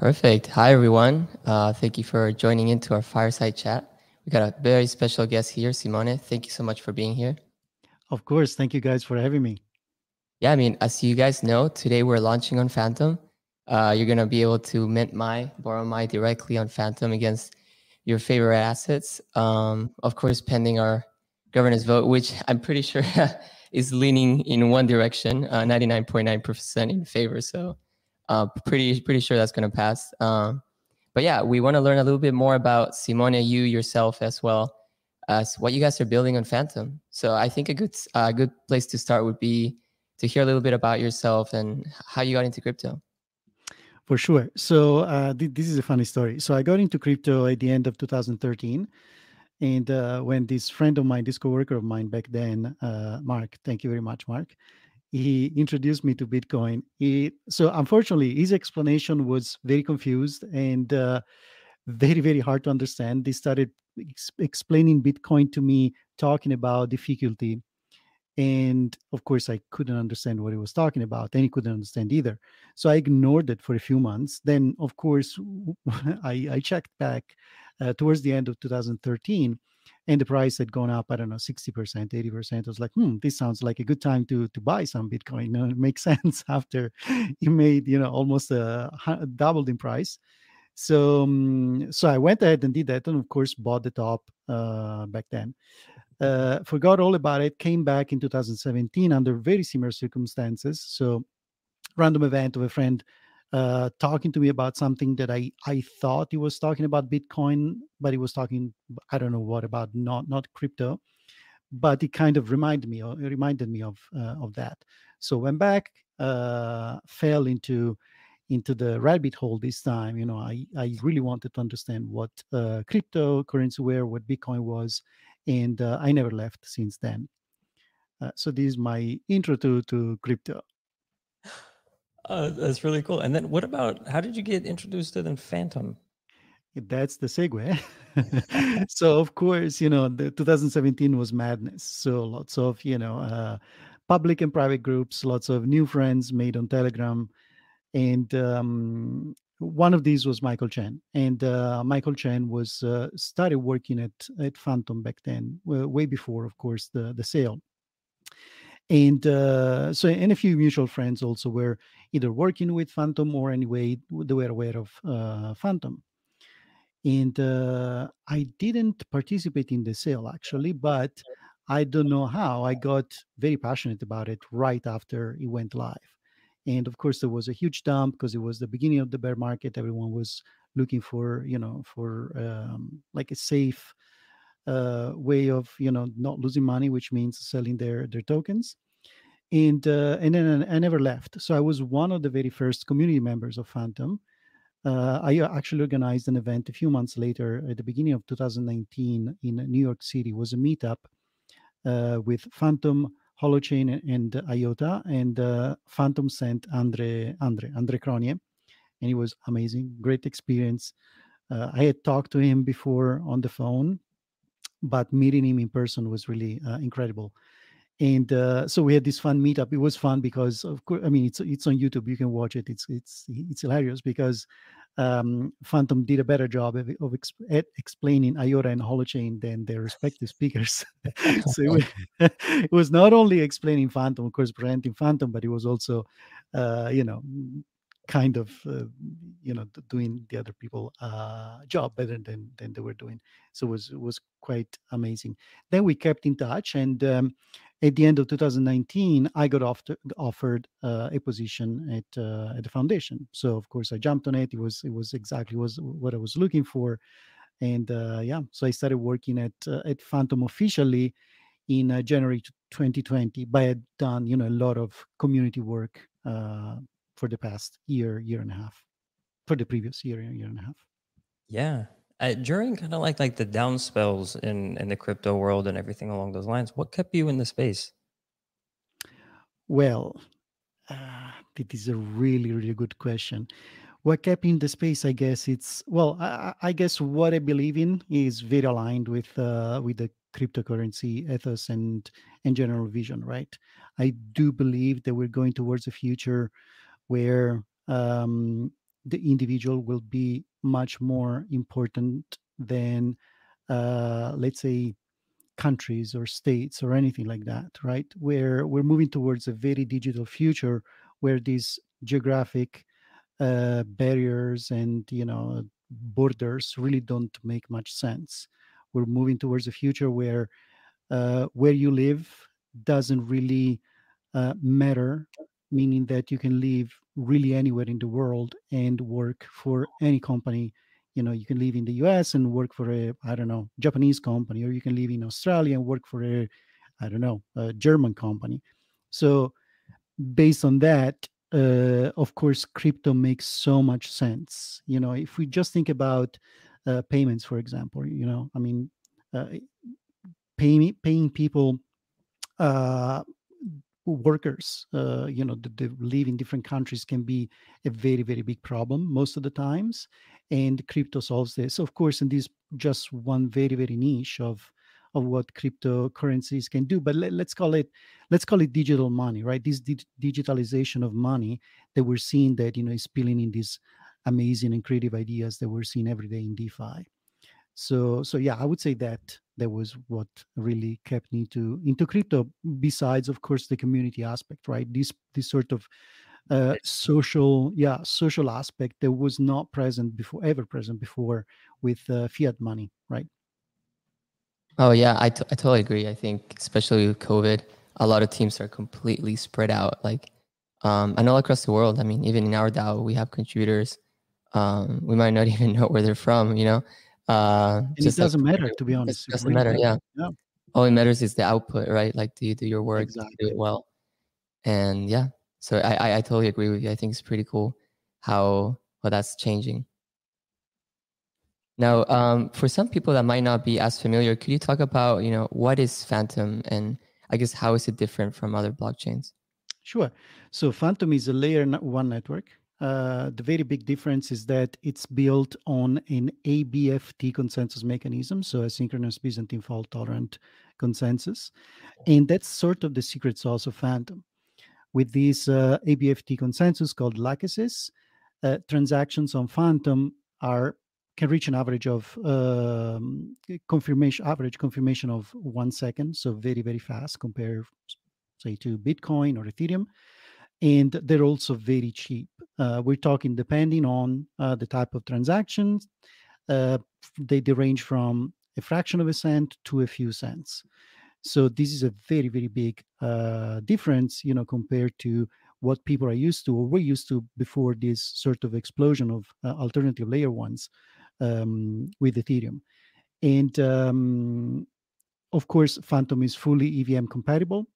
Perfect. Hi, everyone. Uh, thank you for joining into our fireside chat. We got a very special guest here, Simone. Thank you so much for being here. Of course. Thank you guys for having me. Yeah, I mean, as you guys know, today we're launching on Fantom. Uh, you're going to be able to mint my, borrow my directly on Fantom against your favorite assets. Um, of course, pending our governance vote, which I'm pretty sure is leaning in one direction, 99.9% uh, in favor. So uh, pretty pretty sure that's going to pass. Um, but yeah, we want to learn a little bit more about Simone, you yourself as well as what you guys are building on Fantom. So I think a good uh, good place to start would be to hear a little bit about yourself and how you got into crypto. For sure. So uh, th- this is a funny story. So I got into crypto at the end of 2013. And uh, when this friend of mine, this coworker of mine back then, uh, Mark, thank you very much, Mark, he introduced me to Bitcoin. He, so unfortunately, his explanation was very confused and uh, very, very hard to understand. They started ex- explaining Bitcoin to me, talking about difficulty. And of course, I couldn't understand what he was talking about, and he couldn't understand either. So I ignored it for a few months. Then, of course, I, I checked back uh, towards the end of 2013 and the price had gone up i don't know 60% 80% i was like hmm this sounds like a good time to to buy some bitcoin. You know, it makes sense after it made you know almost a doubled in price. So um, so i went ahead and did that and of course bought the top uh, back then. Uh, forgot all about it came back in 2017 under very similar circumstances. So random event of a friend uh, talking to me about something that I I thought he was talking about Bitcoin, but he was talking I don't know what about not not crypto, but it kind of reminded me of, reminded me of uh, of that. So went back, uh, fell into into the rabbit hole this time. You know, I I really wanted to understand what uh, cryptocurrency were, what Bitcoin was, and uh, I never left since then. Uh, so this is my intro to to crypto. Uh, that's really cool. And then what about how did you get introduced to the Fantom? That's the segue. so of course, you know, the 2017 was madness. So lots of, you know, uh, public and private groups, lots of new friends made on Telegram. And um, one of these was Michael Chen. And uh, Michael Chen was uh, started working at, at Fantom back then, way before, of course, the, the sale and uh, so and a few mutual friends also were either working with fantom or anyway they were aware of uh, fantom. And uh, i didn't participate in the sale actually but i don't know how i got very passionate about it right after it went live. And of course there was a huge dump because it was the beginning of the bear market. Everyone was looking for you know for um, like a safe uh, way of you know not losing money, which means selling their their tokens. And uh, and then I never left. So I was one of the very first community members of Fantom. Uh, I actually organized an event a few months later, at the beginning of 2019, in New York City. It was a meetup uh, with Fantom, Holochain, and IOTA, and uh, Fantom sent Andre Andre Andre Cronje, and it was amazing, great experience. Uh, I had talked to him before on the phone, but meeting him in person was really uh, incredible and uh, so we had this fun meetup. It was fun because, of course, I mean, it's it's on YouTube. You can watch it. It's it's it's hilarious because um, Fantom did a better job of, of exp- explaining IOTA and Holochain than their respective speakers. so it was, it was, not only explaining Fantom, of course, presenting Fantom, but it was also, uh, you know, kind of uh, you know doing the other people uh, job better than than they were doing. So it was it was quite amazing. Then we kept in touch and um, at the end of 2019 i got off offered uh, a position at uh, at the foundation. So of course i jumped on it. It was it was exactly was what i was looking for. And uh, yeah so i started working at uh, at fantom officially in january 2020 but i had done you know a lot of community work for the past year, year and a half, for the previous year, year and a half. Yeah. Uh, during kind of like like the down spells in in the crypto world and everything along those lines, what kept you in the space? Well, uh, it is a really really good question. What kept me in the space? I guess it's well. I, I guess what I believe in is very aligned with uh, with the cryptocurrency ethos and and general vision. Right. I do believe that we're going towards a future where um, the individual will be much more important than uh, let's say countries or states or anything like that right? Where we're moving towards a very digital future where these geographic uh, barriers and you know borders really don't make much sense. We're moving towards a future where uh, where you live doesn't really uh, matter meaning that you can live really anywhere in the world and work for any company. You know you can live in the us and work for a i don't know japanese company or you can live in australia and work for a i don't know a german company. So based on that uh, of course crypto makes so much sense. You know if we just think about uh, payments for example you know i mean uh, paying paying people uh, workers uh, you know that, that live in different countries can be a very very big problem most of the times and crypto solves this. Of course and this just one very very niche of of what cryptocurrencies can do but let, us call it let's call it digital money right? This di- digitalization of money that we're seeing that you know is spilling in these amazing and creative ideas that we're seeing every day in defi. So so yeah i would say that that was what really kept me to into crypto besides of course the community aspect right? This this sort of uh, social yeah social aspect that was not present before ever present before with uh, fiat money right? Oh yeah I, t- I totally agree. I think especially with covid a lot of teams are completely spread out like um, i know across the world. I mean even in our dao we have contributors um, we might not even know where they're from you know uh, and it doesn't like, matter, to be honest. It doesn't matter, yeah. yeah. All it matters is the output, right? Like, do you do your work, exactly. do it well? And yeah, so I, I, I totally agree with you. I think it's pretty cool how how that's changing. Now, um, for some people that might not be as familiar, could you talk about you know what is Fantom and I guess how is it different from other blockchains? Sure. So Fantom is a layer one network uh, the very big difference is that it's built on an ABFT consensus mechanism, so asynchronous Byzantine fault tolerant consensus. And that's sort of the secret sauce of Fantom. With this uh, ABFT consensus called Lachesis, uh, transactions on Fantom are can reach an average of um, confirmation average confirmation of one second, so very very fast compared, say, to Bitcoin or Ethereum and they're also very cheap. Uh, we're talking depending on uh, the type of transactions, uh, they, they range from a fraction of a cent to a few cents. So this is a very very big uh, difference, you know, compared to what people are used to or were used to before this sort of explosion of uh, alternative layer ones um, with Ethereum. And um, of course, Fantom is fully EVM compatible.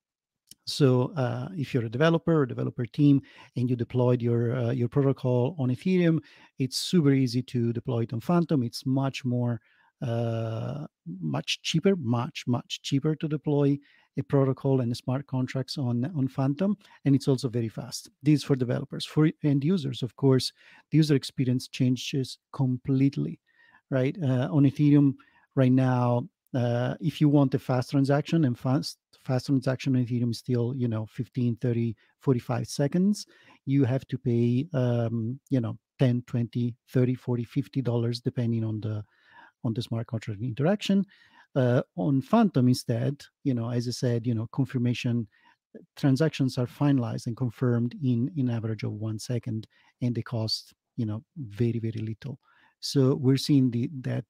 So uh, if you're a developer or developer team and you deployed your uh, your protocol on Ethereum, it's super easy to deploy it on Fantom. It's much more uh, much cheaper, much much cheaper to deploy a protocol and smart contracts on on Fantom, and it's also very fast. This for developers. For end users, of course, the user experience changes completely. Right uh, on Ethereum right now, uh, if you want a fast transaction and fast fast transaction on ethereum is still you know 15 30 45 seconds you have to pay um, you know 10 20 30 40 50 dollars depending on the on the smart contract interaction. Uh, on Fantom instead you know as i said you know confirmation transactions are finalized and confirmed in in average of one second and they cost you know very very little. So we're seeing the that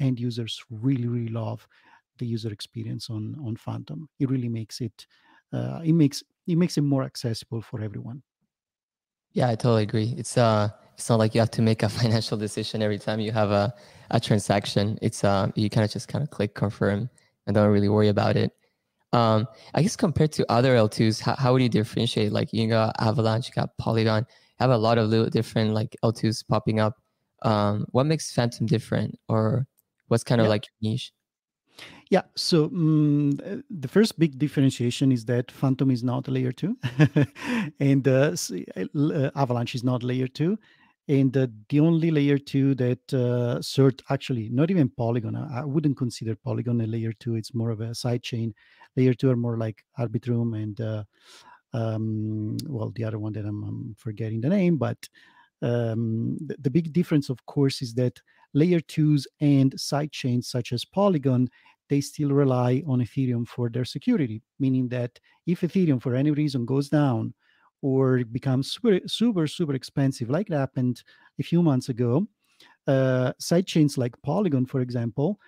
end users really really love the user experience on on Fantom. It really makes it uh, it makes it makes it more accessible for everyone. Yeah, I totally agree. It's uh it's not like you have to make a financial decision every time you have a, a transaction. It's uh you kind of just kind of click confirm and don't really worry about it. Um, I guess compared to other L2s, how, how would you differentiate? Like you got Avalanche, you got Polygon, you have a lot of little different like L2s popping up. Um, what makes Fantom different, or what's kind of yeah. like your niche? Yeah. So um, the first big differentiation is that Fantom is not layer two, and uh, uh, Avalanche is not layer two. And uh, the only layer two that uh, CERT actually, not even Polygon, I, I wouldn't consider Polygon a layer two. It's more of a side chain. Layer two are more like Arbitrum and, uh, um, well, the other one that I'm, I'm, forgetting the name, but Um, the, the big difference, of course, is that layer twos and side chains such as Polygon they still rely on Ethereum for their security, meaning that if Ethereum for any reason goes down or becomes super, super, super expensive, like it happened a few months ago, uh, sidechains like Polygon, for example,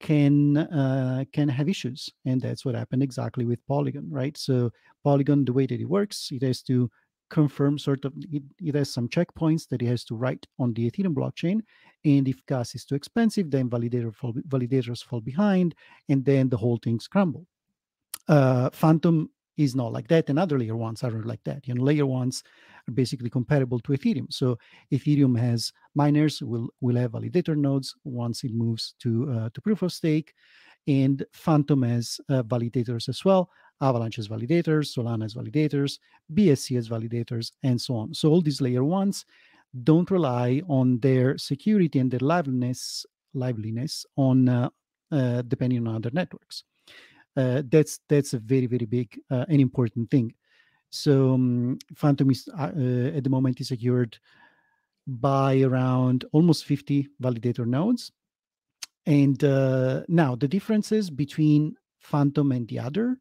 can uh, can have issues, and that's what happened exactly with Polygon, right? So Polygon, the way that it works, it has to confirm sort of it, it has some checkpoints that it has to write on the Ethereum blockchain, and if gas is too expensive, then validator fall, validators fall behind, and then the whole thing crumble. Uh, Fantom is not like that, and other layer ones aren't like that. You know, layer ones are basically comparable to Ethereum. So Ethereum has miners will will have validator nodes once it moves to uh, to proof of stake, and Fantom has uh, validators as well. Avalanche has validators, Solana has validators, BSC has validators, and so on. So all these layer ones don't rely on their security and their liveliness liveliness on uh, uh, depending on other networks. Uh, that's that's a very very big uh, and important thing. So um, Fantom is uh, uh, at the moment is secured by around almost 50 validator nodes. And now the differences between Fantom and the other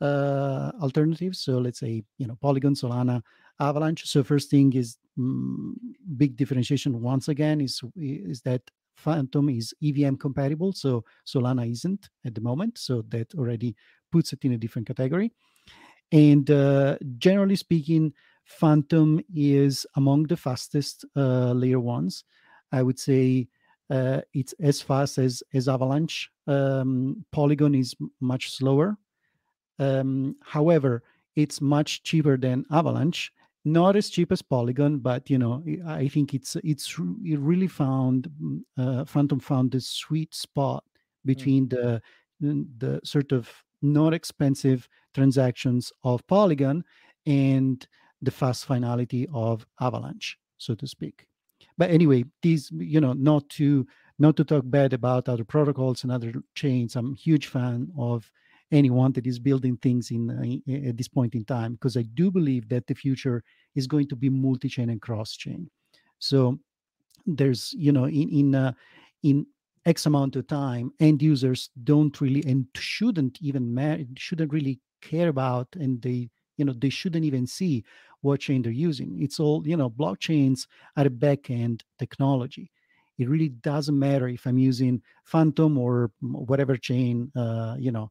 alternatives. So let's say you know Polygon, Solana, Avalanche. So first thing is mm, big differentiation once again is is that Fantom is EVM compatible, so Solana isn't at the moment. So that already puts it in a different category. And uh, generally speaking, Fantom is among the fastest uh, layer ones. I would say uh, it's as fast as as Avalanche. Um, Polygon is much slower. Um, however, it's much cheaper than Avalanche, not as cheap as Polygon, but you know, I think it's it's it really found mm, uh, Fantom found the sweet spot hmm. between mm. the the sort of not expensive transactions of Polygon and the fast finality of Avalanche, so to speak. But anyway, these you know, not to not to talk bad about other protocols and other chains. I'm a huge fan of anyone that is building things in uh, at this point in time because I do believe that the future is going to be multi-chain and cross-chain. So there's you know in in uh, in X amount of time, end users don't really and shouldn't even shouldn't really care about, and they you know they shouldn't even see what chain they're using. It's all you know blockchains are a back end technology. It really doesn't matter if I'm using Fantom or whatever chain uh, you know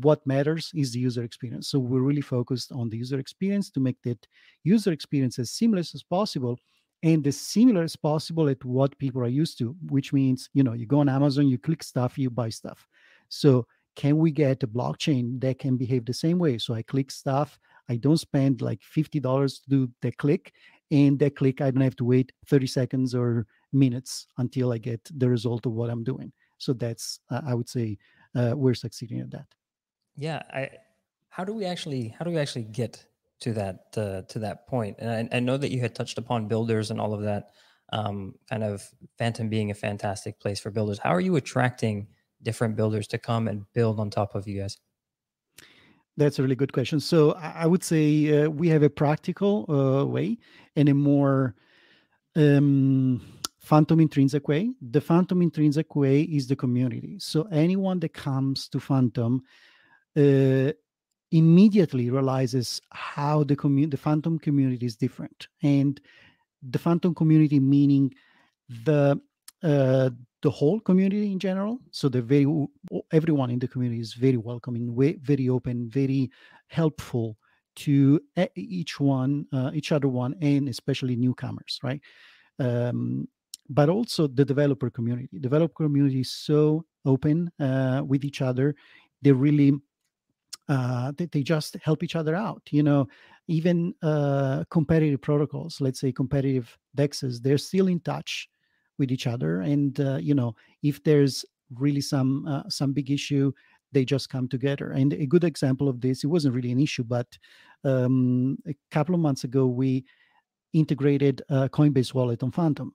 what matters is the user experience. So we're really focused on the user experience to make that user experience as seamless as possible and as similar as possible at what people are used to, which means, you know, you go on Amazon, you click stuff, you buy stuff. So can we get a blockchain that can behave the same way? So I click stuff, I don't spend like $50 to do the click, and that click, I don't have to wait 30 seconds or minutes until I get the result of what I'm doing. So that's, uh, I would say, uh, we're succeeding at that. Yeah, I how do we actually how do we actually get to that uh, to that point? And I, I, know that you had touched upon builders and all of that, um, kind of Fantom being a fantastic place for builders. How are you attracting different builders to come and build on top of you guys? That's a really good question. So I would say uh, we have a practical uh, way and a more um, fantom intrinsic way. The fantom intrinsic way is the community. So anyone that comes to Fantom uh, immediately realizes how the community, the fantom community is different, and the fantom community meaning the uh, the whole community in general. So the very everyone in the community is very welcoming, very open, very helpful to each one, uh, each other one, and especially newcomers, right? Um, but also the developer community. Developer community is so open uh, with each other. They really uh, they, they just help each other out you know even uh, competitive protocols let's say competitive dexes they're still in touch with each other and uh, you know if there's really some uh, some big issue they just come together. And a good example of this it wasn't really an issue but um, a couple of months ago we integrated a coinbase wallet on fantom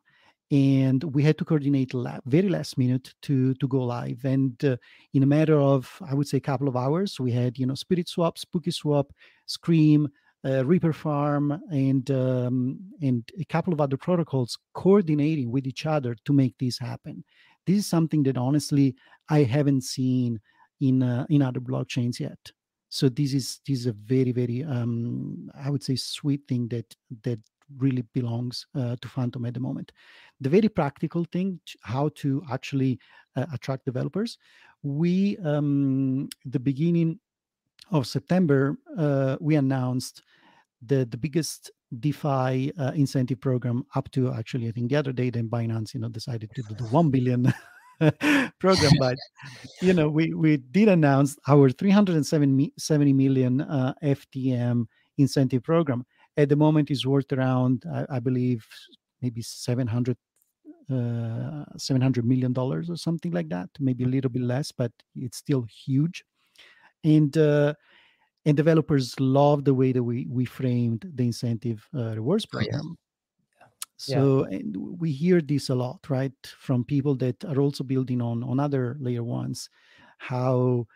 and we had to coordinate la- very last minute to to go live and uh, in a matter of i would say a couple of hours we had you know spirit swap spooky swap scream uh, Reaper Farm, and um, and a couple of other protocols coordinating with each other to make this happen. This is something that honestly I haven't seen in uh, in other blockchains yet. So this is this is a very very um, I would say sweet thing that that really belongs uh, to Fantom at the moment. The very practical thing, how to actually uh, attract developers. We um, the beginning of September, uh, we announced the the biggest DeFi uh, incentive program up to actually I think the other day then Binance you know decided to do the one billion program, but you know we we did announce our 370 million uh, FTM incentive program. At the moment, is worth around I, I believe maybe 700 uh, 700 million dollars or something like that maybe a little bit less but it's still huge and uh, and developers love the way that we we framed the incentive uh, rewards program. Oh, yeah. So yeah. we hear this a lot, right, from people that are also building on on other layer ones, how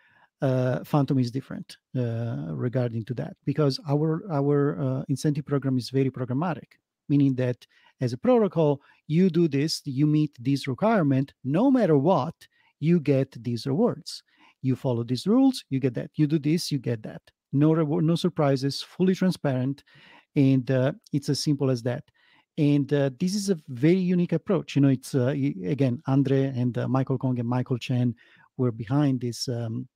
uh, Fantom is different uh, regarding to that because our our uh, incentive program is very programmatic, meaning that as a protocol, you do this, you meet this requirement, no matter what, you get these rewards. You follow these rules you get that. You do this you get that. No reward no surprises fully transparent and uh, it's as simple as that. And uh, this is a very unique approach you know it's uh, again andre and michael kong and michael chen were behind this um,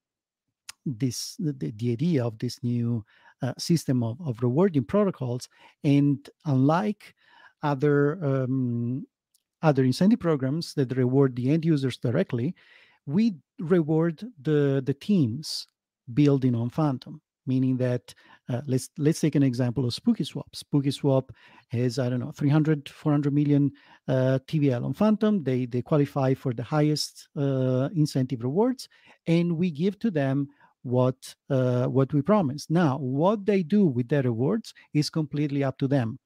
this the, the, idea of this new uh, system of, of rewarding protocols and unlike other um, other incentive programs that reward the end users directly we reward the the teams building on Fantom, meaning that uh, let's let's take an example of Spooky Swap. Spooky Swap has I don't know 300 400 million uh, TVL on Fantom. They they qualify for the highest uh, incentive rewards, and we give to them what uh, what we promised. Now, what they do with their rewards is completely up to them.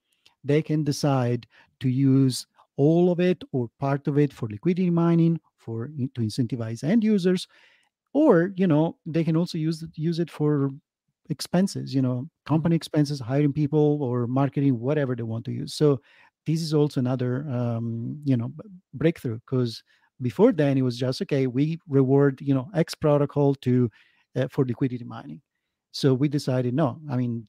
They can decide to use all of it or part of it for liquidity mining for to incentivize end users or you know they can also use use it for expenses you know company expenses hiring people or marketing whatever they want to use so this is also another um, you know breakthrough because before then it was just okay we reward you know x protocol to uh, for liquidity mining so we decided no i mean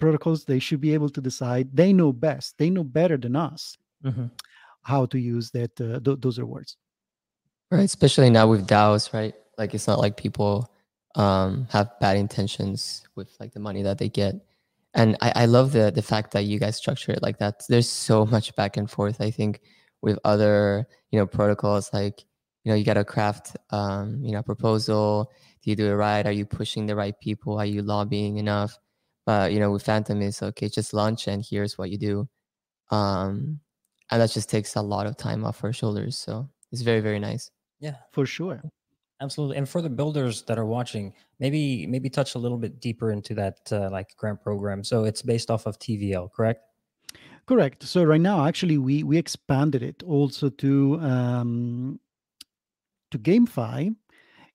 protocols they should be able to decide they know best they know better than us mm-hmm. how to use that uh, th- those rewards Right, especially now with DAOs, right? Like it's not like people um, have bad intentions with like the money that they get. And I, I love the the fact that you guys structure it like that. There's so much back and forth. I think with other you know protocols, like you know you got to craft um, you know proposal. Do you do it right? Are you pushing the right people? Are you lobbying enough? But you know with Fantom is okay, just launch and here's what you do. Um, and that just takes a lot of time off our shoulders. So it's very very nice. Yeah, for sure. Absolutely. And for the builders that are watching, maybe maybe touch a little bit deeper into that uh, like grant program. So it's based off of TVL, correct? Correct. So right now, actually, we we expanded it also to um, to GameFi,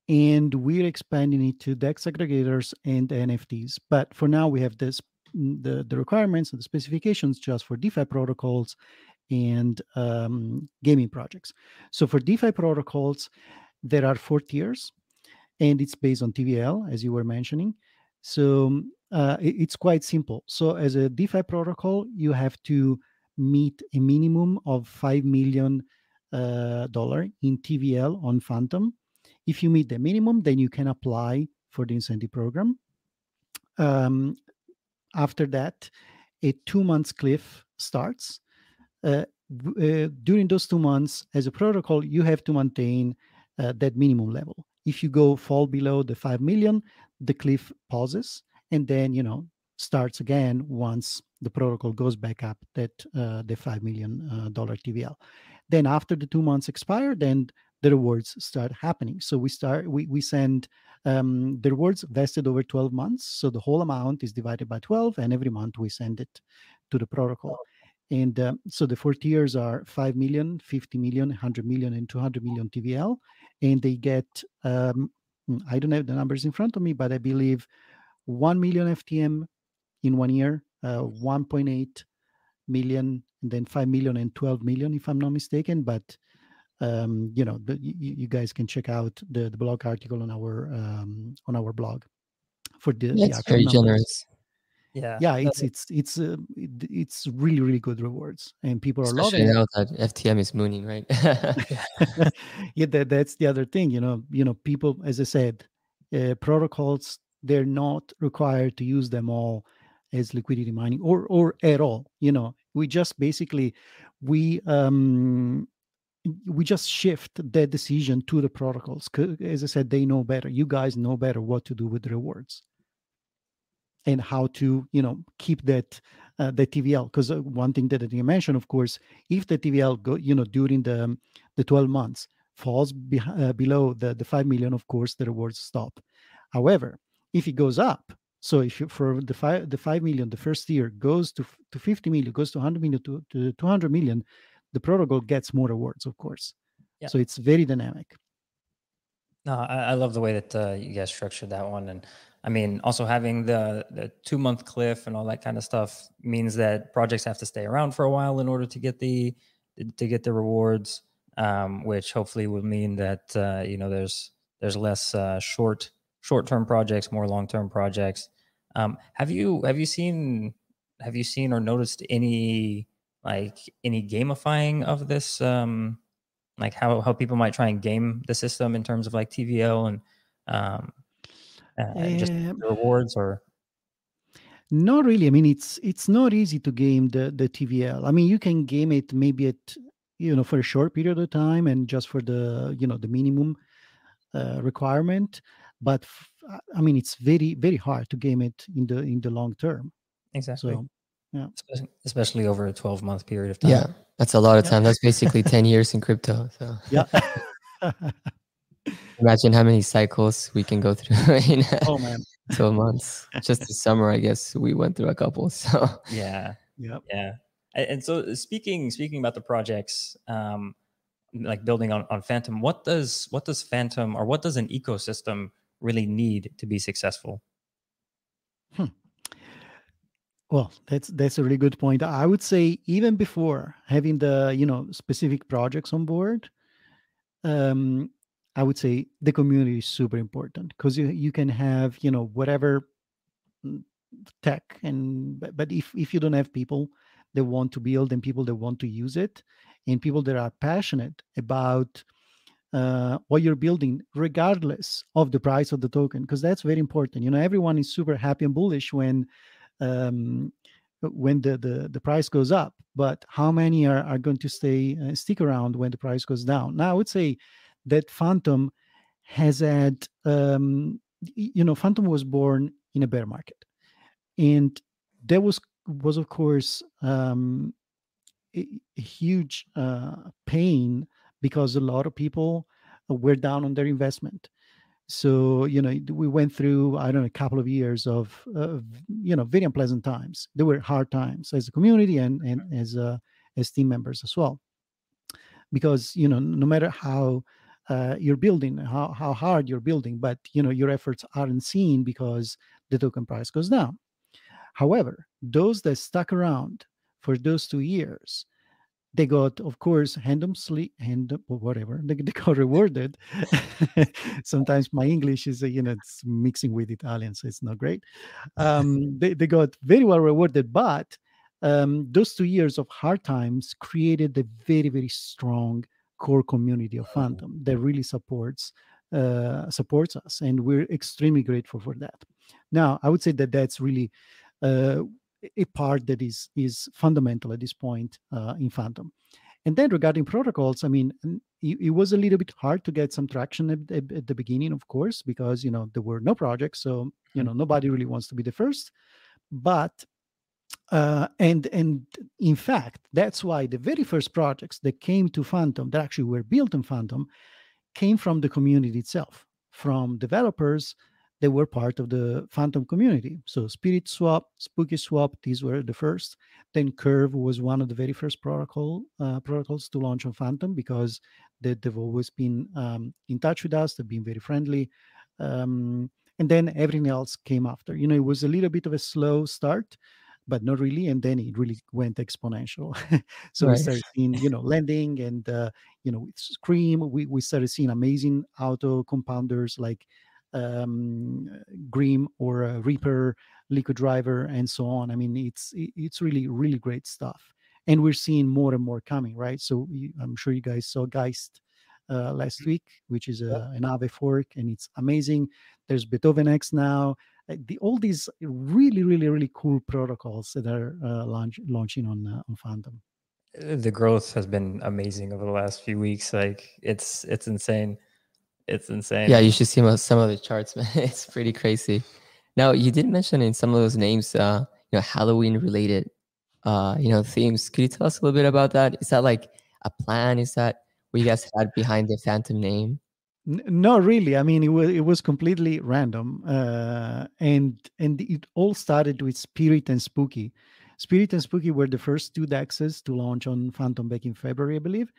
and we're expanding it to DEX aggregators and NFTs. But for now, we have this mm, the the requirements and the specifications just for DeFi protocols and um, gaming projects. So for DeFi protocols, there are four tiers, and it's based on TVL, as you were mentioning. So uh, it's quite simple. So as a DeFi protocol, you have to meet a minimum of five million uh, dollar in TVL on Fantom. If you meet the minimum, then you can apply for the incentive program. Um, after that, a two months cliff starts uh, uh, during those two months, as a protocol, you have to maintain uh, that minimum level. If you go fall below the five million, the cliff pauses and then you know starts again once the protocol goes back up that uh, the five million uh, dollar TVL. Then after the two months expire, then the rewards start happening. So we start we we send um, the rewards vested over 12 months. So the whole amount is divided by 12, and every month we send it to the protocol. And uh, so the four tiers are 5 million, 50 million, 100 million, and 200 million TVL. And they get, um, I don't have the numbers in front of me, but I believe 1 million FTM in one year, uh, 1.8 million, and then 5 million and 12 million, if I'm not mistaken. But um, you know, the, you, you, guys can check out the, the blog article on our um, on our blog for the. That's the very numbers. generous. Yeah, yeah, it's it's it's uh, it's really really good rewards, and people are Especially loving now that FTM is mooning, right? yeah, that, that's the other thing. You know, you know, people, as I said, uh, protocols they're not required to use them all as liquidity mining or or at all. You know, we just basically we um we just shift that decision to the protocols. As I said, they know better. You guys know better what to do with rewards and how to you know keep that uh, the TVL because uh, one thing that you mentioned of course if the TVL go you know during the um, the 12 months falls be, uh, below the the 5 million of course the rewards stop however if it goes up so if you for the 5 the 5 million the first year goes to to 50 million goes to 100 million to, to 200 million the protocol gets more rewards of course yeah. so it's very dynamic no I, I love the way that uh, you guys structured that one and I mean, also having the the two month cliff and all that kind of stuff means that projects have to stay around for a while in order to get the to get the rewards, um, which hopefully will mean that uh, you know there's there's less uh, short short term projects, more long term projects. Um, have you have you seen have you seen or noticed any like any gamifying of this? Um, like how how people might try and game the system in terms of like TVL and um, uh, just rewards or? Not really. I mean it's it's not easy to game the the tvl i mean you can game it maybe at you know for a short period of time and just for the you know the minimum uh, requirement but f- i mean it's very very hard to game it in the in the long term. Exactly. so yeah especially, especially over a 12 month period of time yeah that's a lot of time that's basically 10 years in crypto so yeah Imagine how many cycles we can go through in oh man 12 months. Just the summer, I guess we went through a couple. So yeah. Yep. Yeah. And so speaking speaking about the projects, um, like building on, on Fantom, what does what does Fantom or what does an ecosystem really need to be successful? Hmm. Well, that's that's a really good point. I would say even before having the you know specific projects on board, um, I would say the community is super important because you, you can have, you know, whatever mm, tech and but, but if if you don't have people that want to build and people that want to use it and people that are passionate about uh, what you're building regardless of the price of the token because that's very important you know everyone is super happy and bullish when um, when the, the the price goes up but how many are, are going to stay uh, stick around when the price goes down now i would say that Fantom has had, um, you know, Fantom was born in a bear market, and there was was of course um, a, a huge uh, pain because a lot of people were down on their investment. So you know, we went through I don't know a couple of years of, of you know very unpleasant times. There were hard times as a community and and as uh, as team members as well, because you know no matter how uh, you're building, how, how hard you're building, but you know your efforts aren't seen because the token price goes down. However, those that stuck around for those two years, they got, of course, handsomely, hand or whatever, they, they got rewarded. Sometimes my English is, you know, it's mixing with Italian, so it's not great. Um, they, they got very well rewarded, but um, those two years of hard times created a very, very strong core community of Fantom that really supports uh, supports us, and we're extremely grateful for that. Now, I would say that that's really uh, a part that is is fundamental at this point uh, in Fantom. And then regarding protocols, I mean, it, it, was a little bit hard to get some traction at, at, at, the beginning, of course, because you know there were no projects, so you know nobody really wants to be the first. But uh, and and in fact, that's why the very first projects that came to Fantom that actually were built in Fantom came from the community itself, from developers that were part of the Fantom community. So Spirit Swap, Spooky Swap, these were the first. Then Curve was one of the very first protocol uh, protocols to launch on Fantom because they, have always been um, in touch with us. They've been very friendly. Um, and then everything else came after. You know, it was a little bit of a slow start, but not really. And then it really went exponential. so right. we started seeing, you know, lending and, uh, you know, with Scream, we, we started seeing amazing auto compounders like um, Grim or uh, Reaper, Liquid Driver, and so on. I mean, it's it's really really great stuff, and we're seeing more and more coming. Right, so I'm sure you guys saw Geist uh, last mm-hmm. week, which is a, an Aave fork, and it's amazing. There's Beethoven X now the, all these really, really, really cool protocols that are uh, launch, launching on uh, on Fantom. Uh, the growth has been amazing over the last few weeks. Like it's it's insane. It's insane. Yeah, you should see some of the charts, man. It's pretty crazy. Now, you did mention in some of those names, uh, you know, Halloween related, uh, you know, themes. Could you tell us a little bit about that? Is that like a plan? Is that what you guys had behind the Fantom name? no really. I mean, it was it was completely random, uh, and and it all started with Spirit and Spooky. Spirit and Spooky were the first two dexes to launch on Fantom back in February, I believe,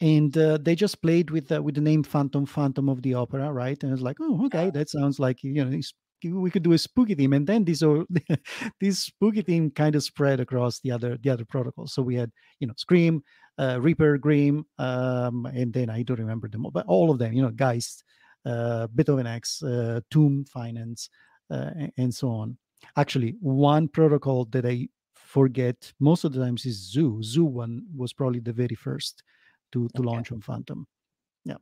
and uh, they just played with uh, with the name Fantom, Phantom of the Opera, right? And it's like, oh, okay, that sounds like you know we could do a spooky theme and then this or this spooky theme kind of spread across the other the other protocols so we had you know scream uh, Reaper, Grim, um, and then I don't remember them all, but all of them, you know, Geist, uh, Beethoven X, uh, Tomb Finance, uh, and so on. Actually, one protocol that I forget most of the times is Zoo. Zoo one was probably the very first to to okay. launch on Fantom. Yeah.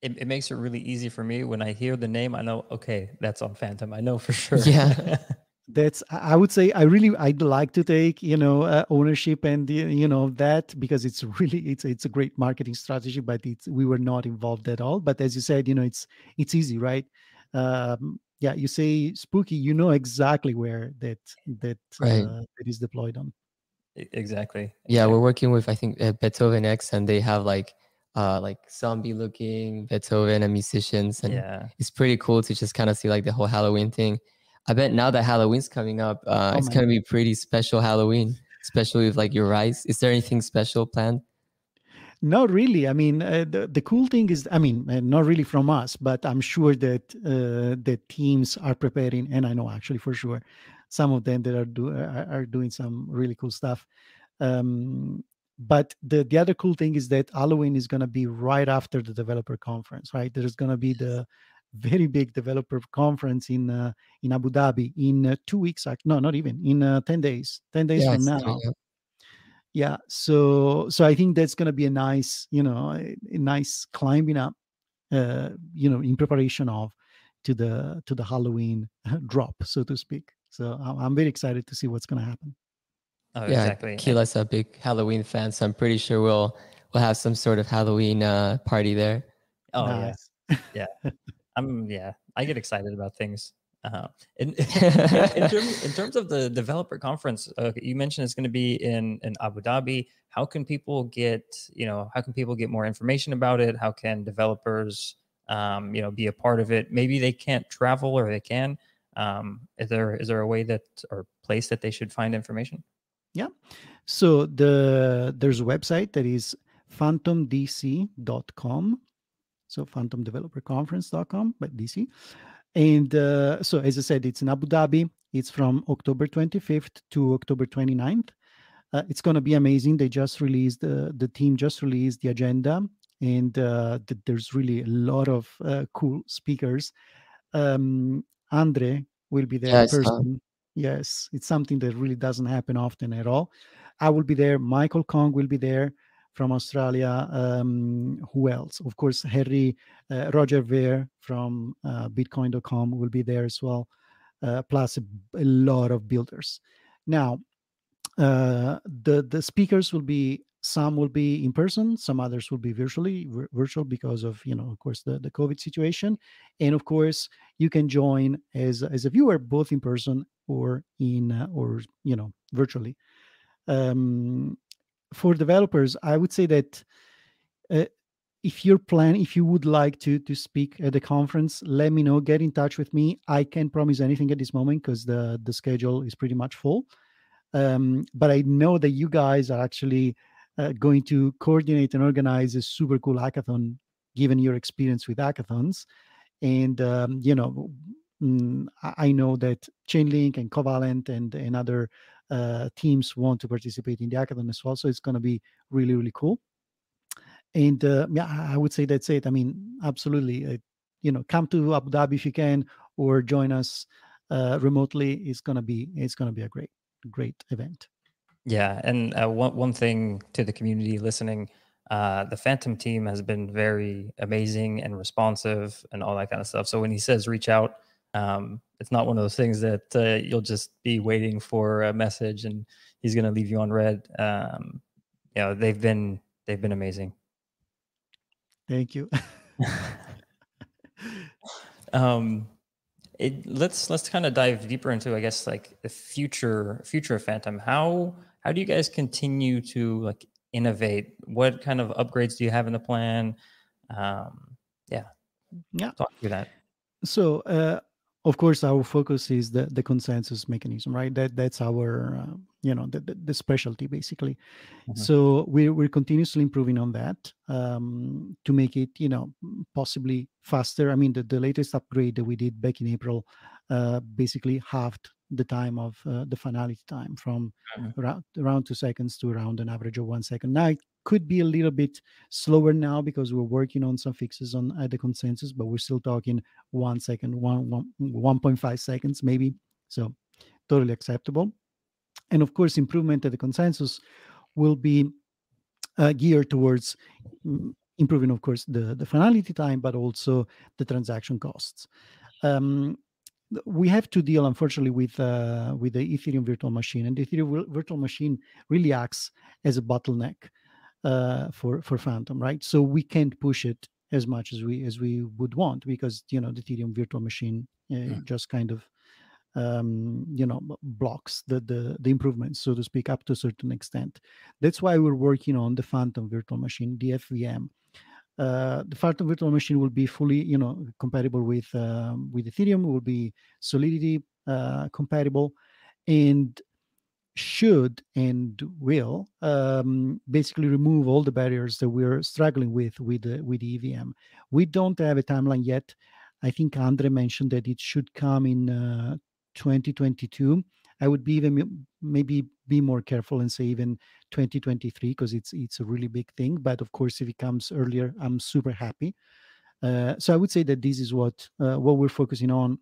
It, it makes it really easy for me when I hear the name. I know, okay, that's on Fantom. I know for sure. Yeah. that's i would say i really i'd like to take you know uh, ownership and you know that because it's really it's it's a great marketing strategy but it's we were not involved at all but as you said you know it's it's easy right um yeah you say spooky you know exactly where that that right. uh, that is deployed on exactly yeah we're working with i think uh, beethoven x and they have like uh like zombie looking beethoven and musicians and yeah it's pretty cool to just kind of see like the whole halloween thing I bet now that Halloween's coming up, uh, oh it's gonna be pretty special Halloween, especially with like your rice. Is there anything special planned? Not really. I mean, uh, the the cool thing is, I mean, uh, not really from us, but I'm sure that uh, the teams are preparing, and I know actually for sure, some of them that are do are, are doing some really cool stuff. Um, but the the other cool thing is that Halloween is going to be right after the developer conference, right? There's going to be the very big developer conference in uh, in Abu Dhabi in uh, two weeks. No, not even in uh, ten days. Ten days from now. Yeah. So so I think that's going to be a nice, you know, a, a nice climbing up, uh, you know, in preparation of to the to the Halloween drop, so to speak. So I'm very excited to see what's going to happen. Oh, yeah, exactly. Kila's a big Halloween fan, so I'm pretty sure we'll we'll have some sort of Halloween uh, party there. Oh nice. yeah, yeah. I'm yeah, I get excited about things. Uh, in, in, terms, in, terms, of the developer conference, uh, you mentioned it's going to be in in Abu Dhabi. How can people get you know how can people get more information about it? How can developers um, you know be a part of it? Maybe they can't travel or they can. Um, is there is there a way that or place that they should find information? Yeah. So the there's a website that is fantomdc.com so fantomdeveloperconference.com but DC. And uh, so, as I said, it's in Abu Dhabi. It's from October 25th to October 29th. Uh, it's going to be amazing. They just released, uh, the team just released the agenda, and uh, th- there's really a lot of uh, cool speakers. Um, Andre will be there. Yes, person. yes, it's something that really doesn't happen often at all. I will be there. Michael Kong will be there from Australia. Um, who else? Of course, Harry uh, Roger Ver from uh, Bitcoin.com will be there as well, uh, plus a, a, lot of builders. Now, uh, the the speakers will be some will be in person, some others will be virtually virtual because of you know of course the the COVID situation, and of course you can join as as a viewer both in person or in uh, or you know virtually. Um, for developers, I would say that uh, if you're if you would like to to speak at the conference, let me know. Get in touch with me. I can't promise anything at this moment because the the schedule is pretty much full. Um, but I know that you guys are actually uh, going to coordinate and organize a super cool hackathon, given your experience with hackathons. And um, you know, mm, I know that Chainlink and Covalent and, and other uh, teams want to participate in the hackathon as well. So it's going to be really, really cool. And uh, yeah, I would say that's it. I mean, absolutely. Uh, you know, come to Abu Dhabi if you can, or join us uh, remotely. It's gonna be it's gonna be a great, great event. Yeah, and uh, one one thing to the community listening, uh, the Fantom team has been very amazing and responsive and all that kind of stuff. So when he says reach out, um, it's not one of those things that uh, you'll just be waiting for a message and he's going to leave you on read. Um, you know, they've been they've been amazing. Thank you. um, it, let's let's kind of dive deeper into, I guess, like the future future of Fantom. How how do you guys continue to like innovate? What kind of upgrades do you have in the plan? Um, yeah, yeah, talk through that. So uh, of course our focus is the the consensus mechanism right that that's our uh, you know the, the, the specialty basically mm-hmm. so we're, we're continuously improving on that um, to make it you know possibly faster i mean the, the latest upgrade that we did back in april uh, basically halved the time of uh, the finality time from mm-hmm. around, around two seconds to around an average of one second now it could be a little bit slower now because we're working on some fixes on uh, the consensus, but we're still talking one second, one, one, 1.5 seconds maybe. So totally acceptable. And of course, improvement at the consensus will be uh, geared towards mm, improving, of course, the, the finality time, but also the transaction costs. Um, we have to deal, unfortunately, with uh, with the Ethereum virtual machine, and the Ethereum virtual machine really acts as a bottleneck uh, for for Fantom, right? So we can't push it as much as we as we would want because you know the Ethereum virtual machine uh, mm. just kind of um, you know blocks the, the the improvements, so to speak, up to a certain extent. That's why we're working on the Fantom virtual machine, the FVM. Uh, the Fantom virtual machine will be fully, you know, compatible with um, with Ethereum. Will be Solidity uh, compatible, and should and will um, basically remove all the barriers that we're struggling with with the, with EVM. We don't have a timeline yet. I think Andre mentioned that it should come in uh, 2022. I would be even maybe be more careful and say even 2023 because it's it's a really big thing. But of course, if it comes earlier, I'm super happy. Uh, so I would say that this is what uh, what we're focusing on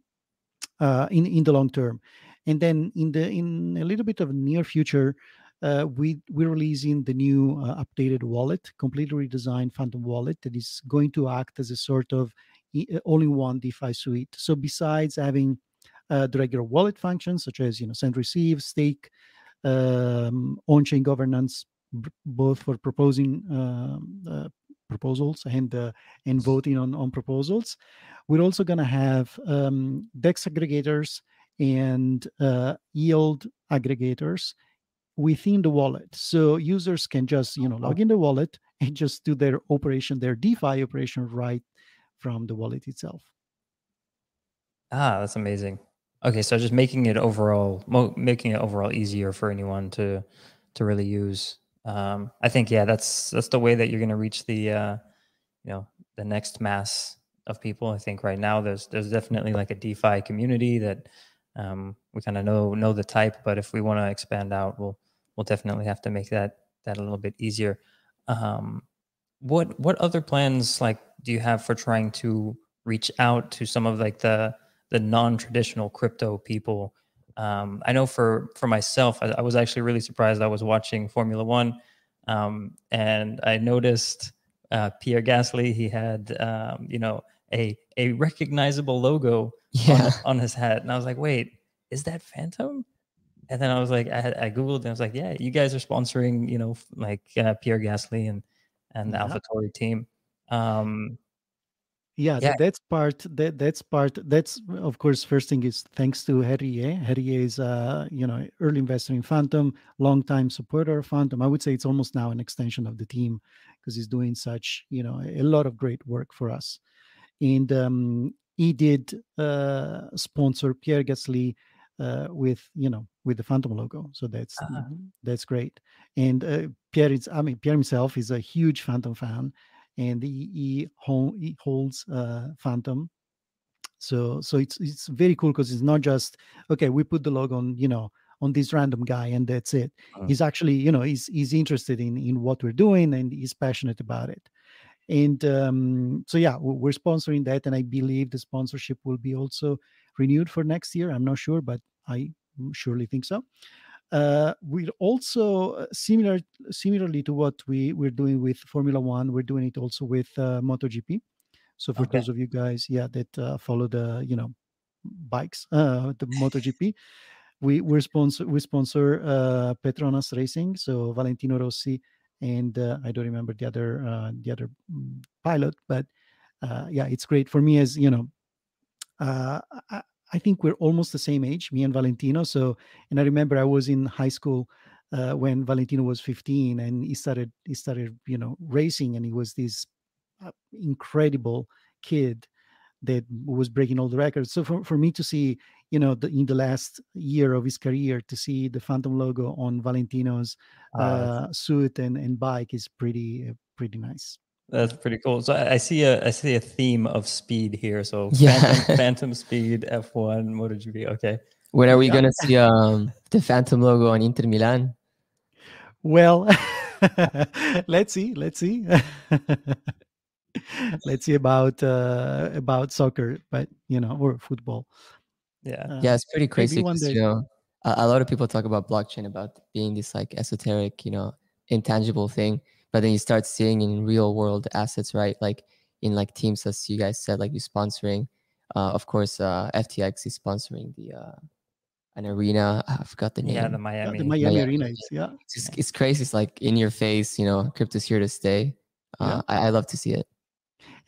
uh, in in the long term and then in the in a little bit of near future uh, we we're releasing the new uh, updated wallet completely redesigned Fantom wallet that is going to act as a sort of uh, all-in-one defi suite so besides having uh, the regular wallet functions such as you know send receive stake um, on-chain governance b- both for proposing um, uh, proposals and uh, and voting on on proposals we're also going to have um, dex aggregators and uh, yield aggregators within the wallet. So users can just you know log in the wallet and just do their operation, their DeFi operation right from the wallet itself. Ah, that's amazing. Okay, so just making it overall, making it overall easier for anyone to to really use. Um, I think yeah, that's that's the way that you're going to reach the uh, you know the next mass of people. I think right now there's there's definitely like a DeFi community that um, we kind of know know the type, but if we want to expand out, we'll we'll definitely have to make that that a little bit easier. Um, what what other plans like do you have for trying to reach out to some of like the the non-traditional crypto people? Um, I know for for myself, I, I, was actually really surprised. I was watching Formula One, um, and I noticed uh, Pierre Gasly. He had um, you know a a recognizable logo yeah. on, on, his hat. And I was like, wait, is that Fantom? And then I was like, I, I Googled and I was like, yeah, you guys are sponsoring, you know, like uh, Pierre Gasly and, and the yeah. AlphaTauri team. Um, yeah, yeah. that's part that that's part that's of course first thing is thanks to Herrier. Herrier is uh you know early investor in Fantom, long time supporter of Fantom. I would say it's almost now an extension of the team because he's doing such you know a lot of great work for us. And um, he did uh, sponsor Pierre Gasly uh, with you know with the Fantom logo. So that's uh-huh. that's great. And uh, Pierre is I mean Pierre himself is a huge Fantom fan, and he he, hold, he holds uh, Fantom. So so it's it's very cool because it's not just okay, we put the log on, you know, on this random guy and that's it. Uh-huh. He's actually, you know, he's he's interested in in what we're doing and he's passionate about it. And um, so yeah, we're sponsoring that, and I believe the sponsorship will be also renewed for next year. I'm not sure, but I surely think so. Uh, we're also uh, similar similarly to what we we're doing with Formula One. We're doing it also with uh, MotoGP. So for Okay. those of you guys, yeah, that uh, follow the you know bikes, uh, the MotoGP, we we sponsor we sponsor uh, Petronas Racing, so Valentino Rossi, and uh, I don't remember the other uh, the other mm, pilot, but uh, yeah, it's great for me as you know. Uh, I, I think we're almost the same age, me and Valentino. So, and I remember I was in high school uh, when Valentino was 15, and he started he started you know racing, and he was this uh, incredible kid that was breaking all the records. So for, for me to see, you know, the, in the last year of his career, to see the Fantom logo on Valentino's Ah, uh, suit and, and bike is pretty uh, pretty nice. That's pretty cool. So I I see a I see a theme of speed here. So Yeah. Fantom, Fantom Speed, F1, MotoGP. Okay. When are we Yeah. gonna see um the Fantom logo on Inter Milan? Well, let's see, let's see. let's see about uh, about soccer, but you know, or football. Yeah. Uh, Yeah, it's pretty crazy one 'cause, day. you know a, a lot of people talk about blockchain about being this like esoteric, you know, intangible thing, but then you start seeing in real world assets, right? Like in like teams, as you guys said, like you sponsoring. Uh, of course, uh, FTX is sponsoring the uh, an arena. I forgot the name. Yeah, the yeah, Miami. the Miami Miami, Arena is yeah. it's, just, it's crazy. It's like in your face, you know, crypto's here to stay. Uh, I, I love to see it.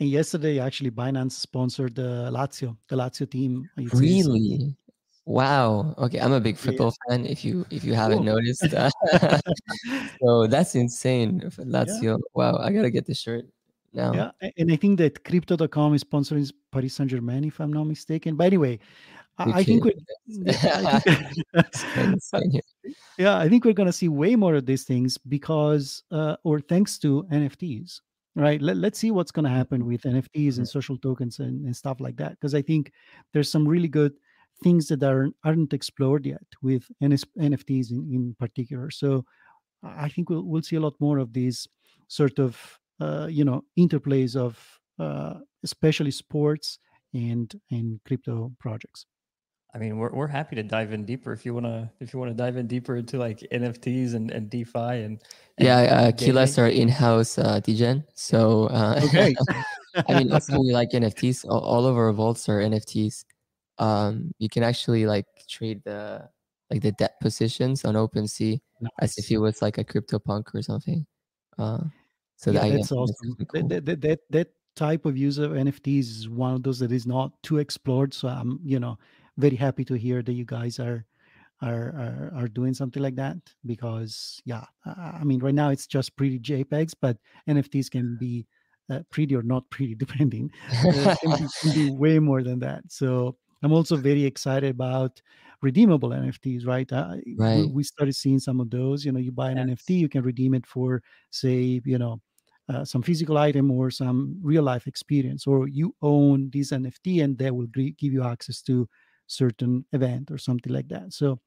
And yesterday, actually, Binance sponsored the Lazio, the Lazio team. It's- it's- Really? Wow. Okay, I'm a big Yeah. football fan. If you if you haven't Cool. noticed, so that's insane. Lazio. Wow, I gotta get the shirt now. Yeah, and I think that Crypto.com is sponsoring Paris Saint Germain, if I'm not mistaken. By the way, I, I think we're, kidding. I think- It's kinda insane here. yeah, I think we're gonna see way more of these things because, uh, or thanks to NFTs, right? Let, let's see what's gonna happen with NFTs and social tokens and, and stuff like that. Because I think there's some really good things that are aren't explored yet with NS, NFTs in, in particular. So I I think we'll we'll see a lot more of these sort of uh, you know interplays of uh, especially sports and and crypto projects. I mean, we're we're happy to dive in deeper if you wanna if you wanna dive in deeper into like NFTs and, and DeFi and, and Yeah, uh, gaming. Keyless are in-house uh, DGen. So uh, Okay. I mean, also we like NFTs. All, all of our vaults are NFTs. Um, you can actually like trade the like the debt positions on OpenSea as if Nice. it was like a CryptoPunk or something. Uh, so yeah, that, that's awesome. really That, cool. that, that, that that type of use of NFTs is one of those that is not too explored. So I'm, you know, very happy to hear that you guys are are are, are doing something like that because yeah, I I mean right now it's just pretty JPEGs, but NFTs can be uh, pretty or not pretty depending. Uh, can, be, can be way more than that. So I'm also very excited about redeemable NFTs. Right, uh, we- Right. We, started seeing some of those. You know, you buy an Yes. NFT, you can redeem it for say, you know, uh, some physical item or some real life experience, or you own this NFT and that will give you access to certain event or something like that. So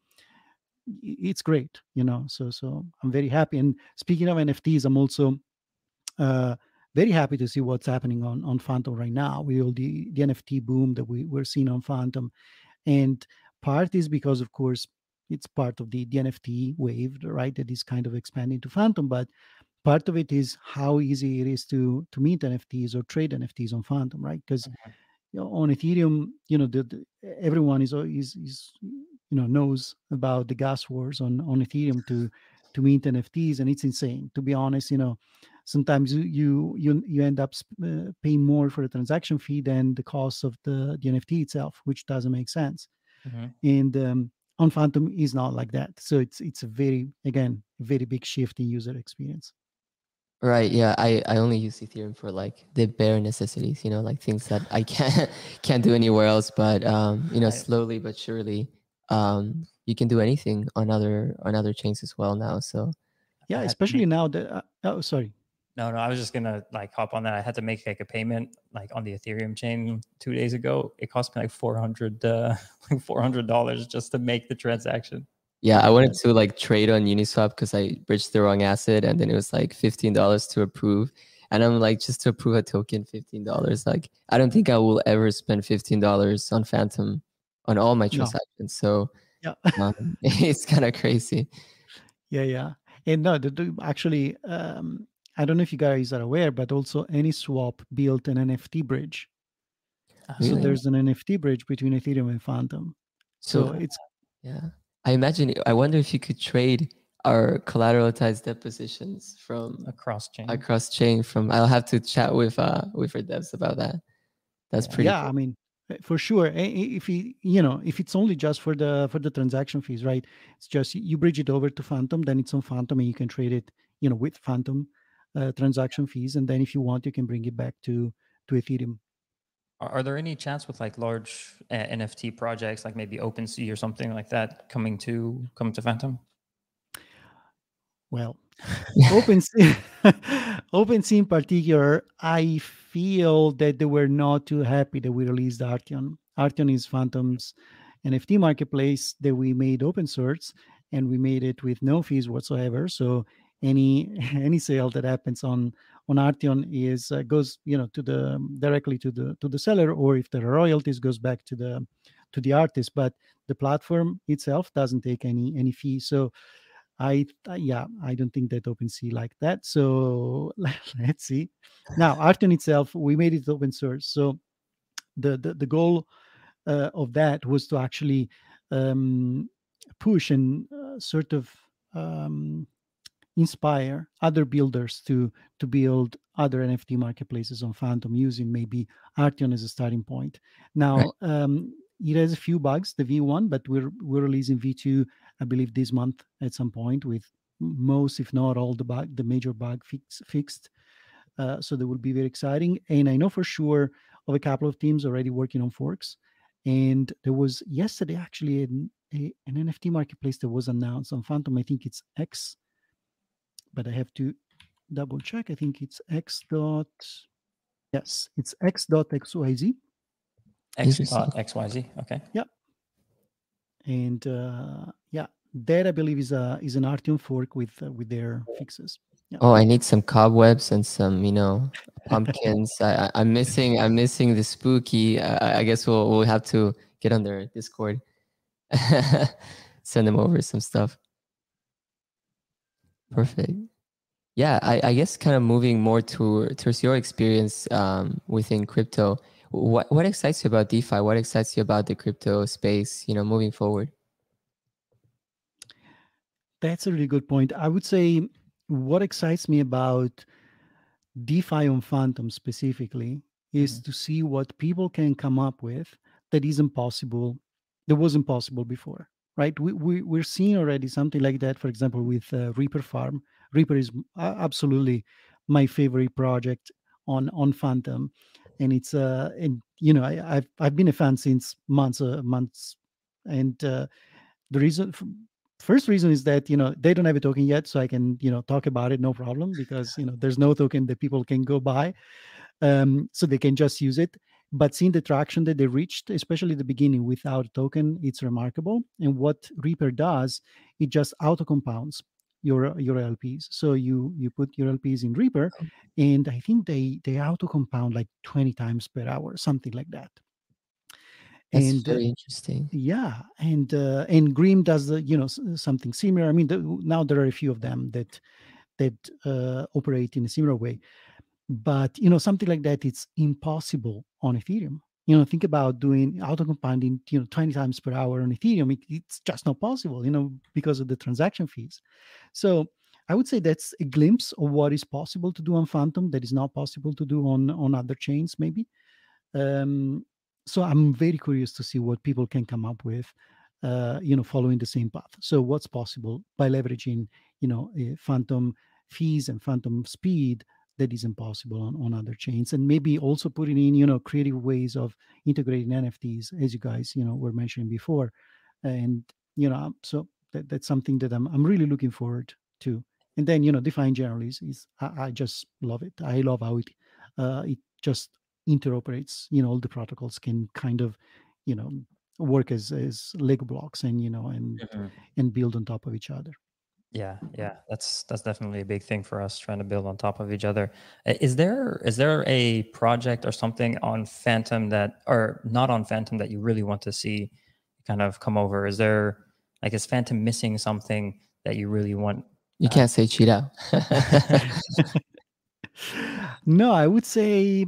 it's great, you know. So so I'm very happy. And speaking of NFTs, I'm also uh, very happy to see what's happening on on Fantom right now with all the the NFT boom that we we're seeing on Fantom, and part is because of course it's part of the, the NFT wave, right? That is kind of expanding to Fantom, but part of it is how easy it is to to mint NFTs or trade NFTs on Fantom, right? Because Mhm. you know, on Ethereum, you know, the, the, everyone is, is is you know knows about the gas wars on on Ethereum to to mint NFTs, and it's insane. To be honest, you know, sometimes you you you, you end up uh, paying more for the transaction fee than the cost of the the NFT itself, which doesn't make sense. Mhm. And um, on Fantom is not like that. So it's it's a very again very big shift in user experience. Right. Yeah. I, I only use Ethereum for like the bare necessities, you know, like things that I can't can't do anywhere else. But um, you know, slowly but surely, um, you can do anything on other on other chains as well now. So Yeah, especially now that uh, oh sorry. No, no, I was just gonna like hop on that. I had to make like a payment like on the Ethereum chain two days ago. It cost me like four hundred, uh, like four hundred dollars just to make the transaction. Yeah, I wanted to like trade on Uniswap because I bridged the wrong asset, and then it was like fifteen dollars to approve. And I'm like, just to approve a token, fifteen dollars. Like, I don't think I will ever spend fifteen dollars on Fantom, on all my transactions. No. So yeah, um, it's kind of crazy. Yeah, yeah, and no, the, the, actually, um, I don't know if you guys are aware, but also AnySwap built an NFT bridge. So there's an NFT bridge between Ethereum and Fantom. So, so it's yeah. I imagine. I wonder if you could trade our collateralized depositions from across chain. Across chain from. I'll have to chat with uh with our devs about that. That's pretty. Yeah, cool. I mean, eh, for sure. If he, you know, if it's only just for the for the transaction fees, right? It's just you bridge it over to fantom then it's on fantom and you can trade it, you know, with Fantom uh, transaction fees, and then if you want, you can bring it back to to Ethereum. Are, are there any chance with like large uh, NFT projects, like maybe OpenSea or something like that, coming to come to Fantom? Well, OpenSea, OpenSea in particular, I feel that they were not too happy that we released Artion. Artion is Fantom's NFT marketplace that we made open source, and we made it with no fees whatsoever. So any any sale that happens on on Artion is uh, goes you know to the directly to the to the seller, or if there are royalties, goes back to the to the artist. But the platform itself doesn't take any any fee. So I uh, yeah I don't think that OpenSea like that. So let's see. Now Artion itself, we made it open source. So the the, the goal uh, of that was to actually um, push and uh, sort of um, inspire other builders to to build other NFT marketplaces on Fantom using maybe Artion as a starting point. Now, right. um, it has a few bugs, the V1, but we're we're releasing V2, I believe, this month at some point with most, if not all, the bug, the major bug fix, fixed. Uh, so that will be very exciting. And I know for sure of a couple of teams already working on forks. And there was yesterday actually an, a, an NFT marketplace that was announced on Fantom. I think it's X but I have to double check. I think it's x dot. Yes, it's x dot xyz. X dot xyz. Okay. Yeah. And uh, yeah, that I believe is a is an Artion fork with uh, with their fixes. Yeah. Oh, I need some cobwebs and some, you know, pumpkins. I, I, am missing. I'm missing the spooky. I, I guess we'll we'll have to get on their Discord. Send them over some stuff. Perfect. Yeah, I, I guess kind of moving more to towards your experience um, within crypto. What what excites you about DeFi? What excites you about the crypto space? You know, moving forward. That's a really good point. I would say what excites me about DeFi on Fantom specifically is mm-hmm. to see what people can come up with that isn't possible, that wasn't possible before right? We, we we're seeing already something like that. For example, with uh, Reaper Farm. Reaper is absolutely my favorite project on on Fantom, and it's uh and you know I, have I've been a fan since months uh, months, and uh, the reason. First reason is that you know they don't have a token yet, so I can you know talk about it no problem because you know there's no token that people can go buy, um, so they can just use it but seeing the traction that they reached, especially the beginning without token, it's remarkable. And what Reaper does, it just auto compounds your your LPs. So you you put your LPs in Reaper, oh. and I think they they auto compound like 20 times per hour, something like that. That's and very uh, interesting. Yeah, and uh, and Grim does the you know something similar. I mean, the, now there are a few of them that that uh, operate in a similar way but you know something like that it's impossible on ethereum you know think about doing auto compounding you know 20 times per hour on ethereum it, it's just not possible you know because of the transaction fees. So i would say that's a glimpse of what is possible to do on fantom that is not possible to do on on other chains maybe. Um, so i'm very curious to see what people can come up with uh, you know following the same path. So what's possible by leveraging you know fantom fees and fantom speed that is impossible on, on other chains and maybe also putting in you know creative ways of integrating nfts as you guys you know were mentioning before. And you know so that, that's something that I'm, I'm really looking forward to. And then you know define generally is, is I, I, just love it. I love how it uh, it just interoperates you know all the protocols can kind of you know work as as lego blocks and you know and mm-hmm. and build on top of each other yeah yeah that's that's definitely a big thing for us trying to build on top of each other. Is there is there a project or something on fantom that or not on fantom that you really want to see kind of come over? Is there like is fantom missing something that you really want you uh, can't say QiDAO no i would say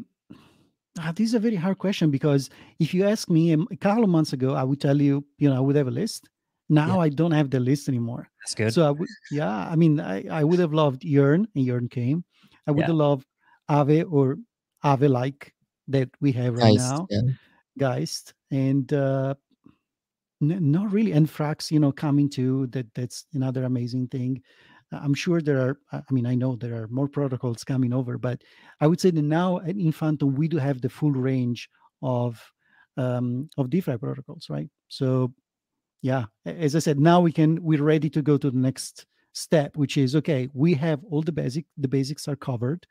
uh, this is a very hard question because if you ask me a couple of months ago i would tell you you know i would have a list now yeah. I don't have the list anymore. That's good. So I would, yeah, I mean, I, I would have loved Yearn, and Yearn came. I would yeah. have loved Aave or Aave like that we have right Geist, now, yeah. Geist, and uh, n- not really. And Frax, you know, coming too. That that's another amazing thing. I'm sure there are. I mean, I know there are more protocols coming over, but I would say that now at Fantom we do have the full range of um, of DeFi protocols, right? So yeah as i said now we can we're ready to go to the next step which is okay we have all the basic the basics are covered.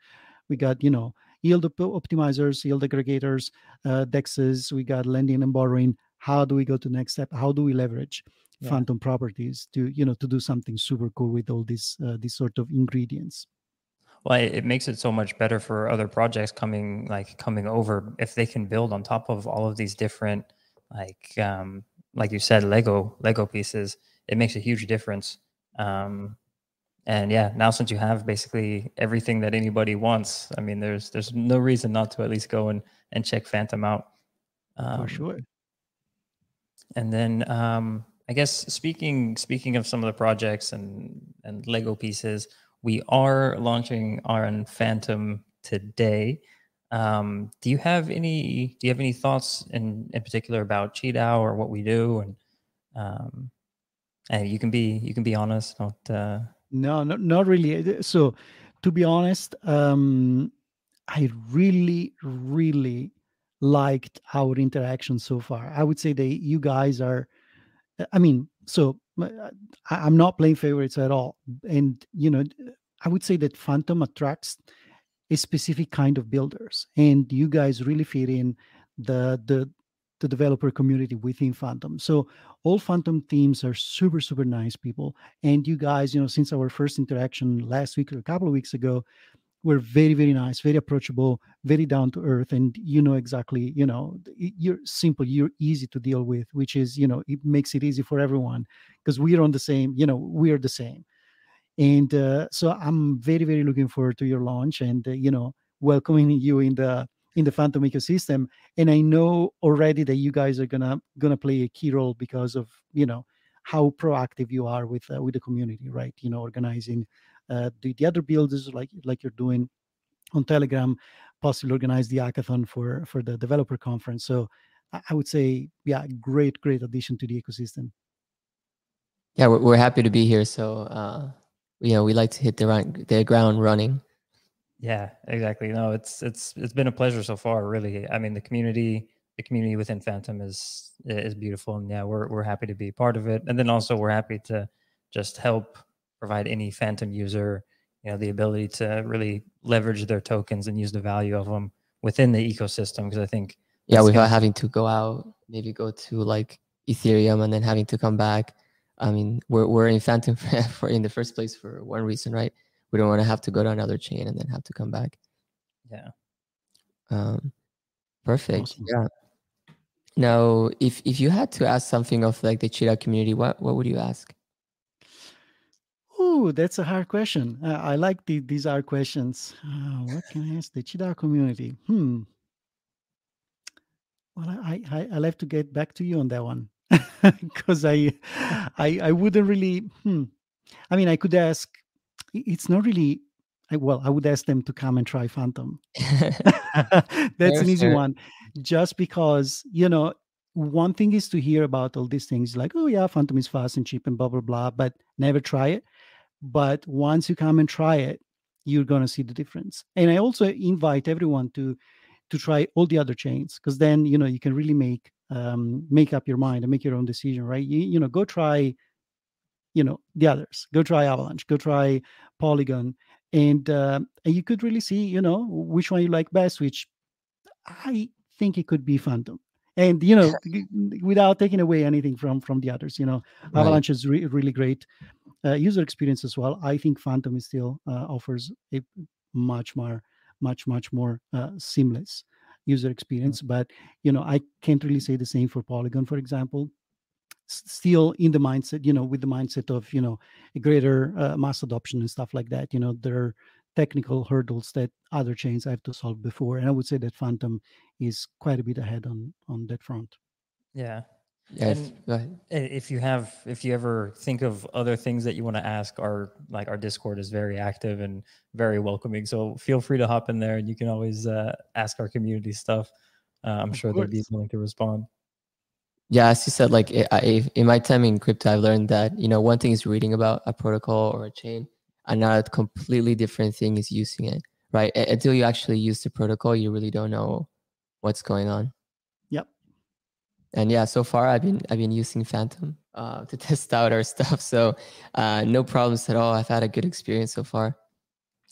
We got you know yield optimizers yield aggregators uh, dexes we got lending and borrowing. How do we go to the next step? How do we leverage yeah. fantom properties to you know to do something super cool with all these uh, these sort of ingredients? Well it makes it so much better for other projects coming like coming over if they can build on top of all of these different like um like you said, Lego Lego pieces, it makes a huge difference. Um, and yeah, now since you have basically everything that anybody wants, I mean, there's there's no reason not to at least go and and check Fantom out. Um, For sure. And then um, I guess speaking speaking of some of the projects and and Lego pieces, we are launching our Fantom today. Um, do you have any do you have any thoughts in in particular about QiDAO or what we do? And um and you can be you can be honest not uh no not, not really. So to be honest um i really really liked our interaction so far. I would say that you guys are i mean so i'm not playing favorites at all. And you know i would say that fantom attracts a specific kind of builders and you guys really fit in the the the developer community within fantom. So all fantom teams are super super nice people and you guys you know since our first interaction last week or a couple of weeks ago were very very nice very approachable very down to earth and you know exactly you know you're simple you're easy to deal with which is you know it makes it easy for everyone because we're on the same you know we're the same and uh, so i'm very very looking forward to your launch and uh, you know welcoming you in the in the fantom ecosystem. And i know already that you guys are gonna gonna play a key role because of you know how proactive you are with uh, with the community right? You know organizing uh, the, the other builders like like you're doing on telegram possibly organize the hackathon for for the developer conference. So i would say yeah great great addition to the ecosystem. Yeah we're, we're happy to be here. So uh you know we like to hit the run, the ground running. Yeah exactly. No it's it's it's been a pleasure so far really. I mean the community the community within fantom is is beautiful and yeah we're, we're happy to be part of it. And then also we're happy to just help provide any fantom user you know the ability to really leverage their tokens and use the value of them within the ecosystem because i think yeah without having to go out maybe go to like ethereum and then having to come back I mean, we're we're in Fantom for in the first place for one reason, right? We don't want to have to go to another chain and then have to come back. Yeah. Um, perfect. Awesome. Yeah. Now, if if you had to ask something of like the QiDAO community, what what would you ask? Oh, that's a hard question. Uh, I like the, these hard questions. Uh, what can I ask the QiDAO community? Hmm. Well, I, I I'll have to get back to you on that one because I, I I wouldn't really. Hmm. I mean, I could ask. It's not really. I, well, I would ask them to come and try Fantom. That's an easy one, just because you know. One thing is to hear about all these things, like, oh yeah, Fantom is fast and cheap and blah blah blah, but never try it. But once you come and try it, you're gonna see the difference. And I also invite everyone to to try all the other chains because then you know you can really make um, make up your mind and make your own decision, right? You, you know, go try, you know the others. Go try Avalanche. Go try Polygon, and uh, and you could really see you know which one you like best. Which I think it could be Fantom. And you know, without taking away anything from from the others, you know, Right. Avalanche is re- really great uh, user experience as well. I think Fantom is still uh, offers a much more, much much more uh, seamless user experience. But you know, I can't really say the same for Polygon, for example. Still in the mindset, you know, with the mindset of you know a greater uh, mass adoption and stuff like that. You know, there are technical hurdles that other chains have to solve before, and I would say that Fantom is quite a bit ahead on on that front. Yeah. Yeah, if, And-. If you have, if you ever think of other things that you want to ask, our like our Discord is very active and very welcoming. So feel free to hop in there, and you can always uh, ask our community stuff. Uh, I'm Of sure they'd be willing to respond. Yeah, as you said, like I, I, in my time in crypto, I've learned that you know one thing is reading about a protocol or a chain, another completely different thing is using it. Right, until you actually use the protocol, you really don't know what's going on. And yeah, so far I've been I've been using Fantom uh, to test out our stuff, so uh, no problems at all. I've had a good experience so far.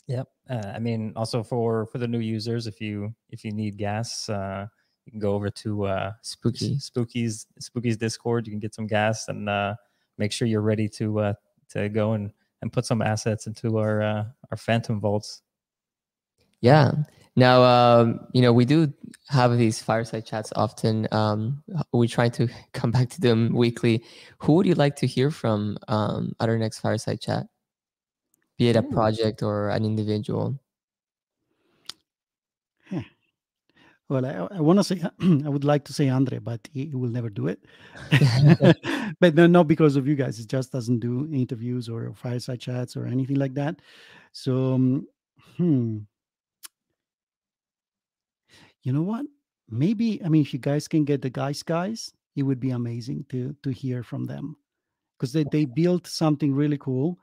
Yep. Uh, I mean, also for for the new users, if you if you need gas, uh, you can go over to uh, Spooky. Spooky's Spooky's Discord. You can get some gas and uh, make sure you're ready to uh, to go and and put some assets into our uh, our Fantom vaults. Yeah. Now, um, you know, we do have these fireside chats often. Um, we try to come back to them weekly. Who would you like to hear from um, at our next fireside chat? Be it a project or an individual. Well, I, I want to say I would like to say Andre, but he, he will never do it. but no, not because of you guys. It just doesn't do interviews or fireside chats or anything like that. So, um, hmm. You know what? Maybe I mean, if you guys can get the guys, guys, it would be amazing to to hear from them. Because they they built something really cool,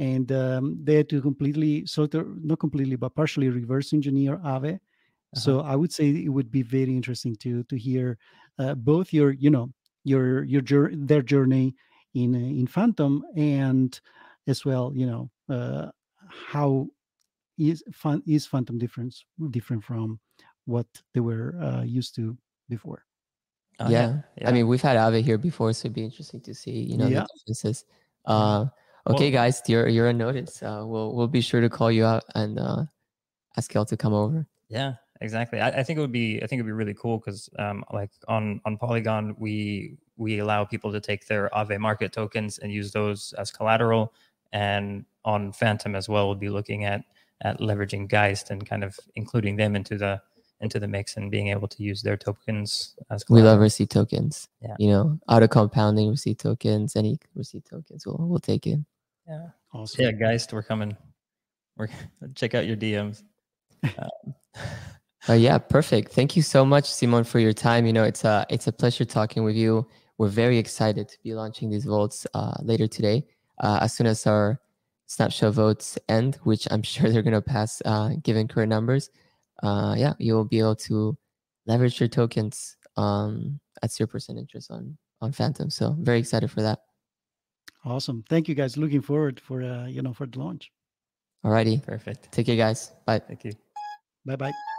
and um, they had to completely sort of not completely but partially reverse engineer Aave. So i would say it would be very interesting to to hear uh, both your you know your your jour- their journey in uh, in fantom and as well you know uh, how is fun is fantom difference different from what they were uh, used to before Oh, yeah. I mean, we've had Aave here before, so it'd be interesting to see, you know, Yeah. the differences. Uh, okay, Well- guys, you're you're on notice. Uh, we'll we'll be sure to call you out and uh, ask y'all to come over. Yeah, exactly. I, I think it would be I think it'd be really cool because um like on on Polygon we we allow people to take their Aave market tokens and use those as collateral, and on Fantom as well we'll be looking at at leveraging Geist and kind of including them into the into the mix and being able to use their tokens as We love collateral. receipt tokens. Yeah. You know, auto compounding receipt tokens, any receipt tokens, we'll we'll take it. Yeah, awesome yeah, Geist, we're coming. We're check out your DMs. Um, Uh, yeah, perfect. Thank you so much, Simon, for your time. You know, it's a it's a pleasure talking with you. We're very excited to be launching these votes uh, later today. Uh, as soon as our snapshot votes end, which I'm sure they're gonna pass, uh, given current numbers. Uh, yeah, you'll be able to leverage your tokens um, at zero percent interest on on Fantom. So very excited for that. awesome thank you guys looking forward for uh, you know for the launch Alrighty, perfect. take care, guys. Bye. Thank you. bye bye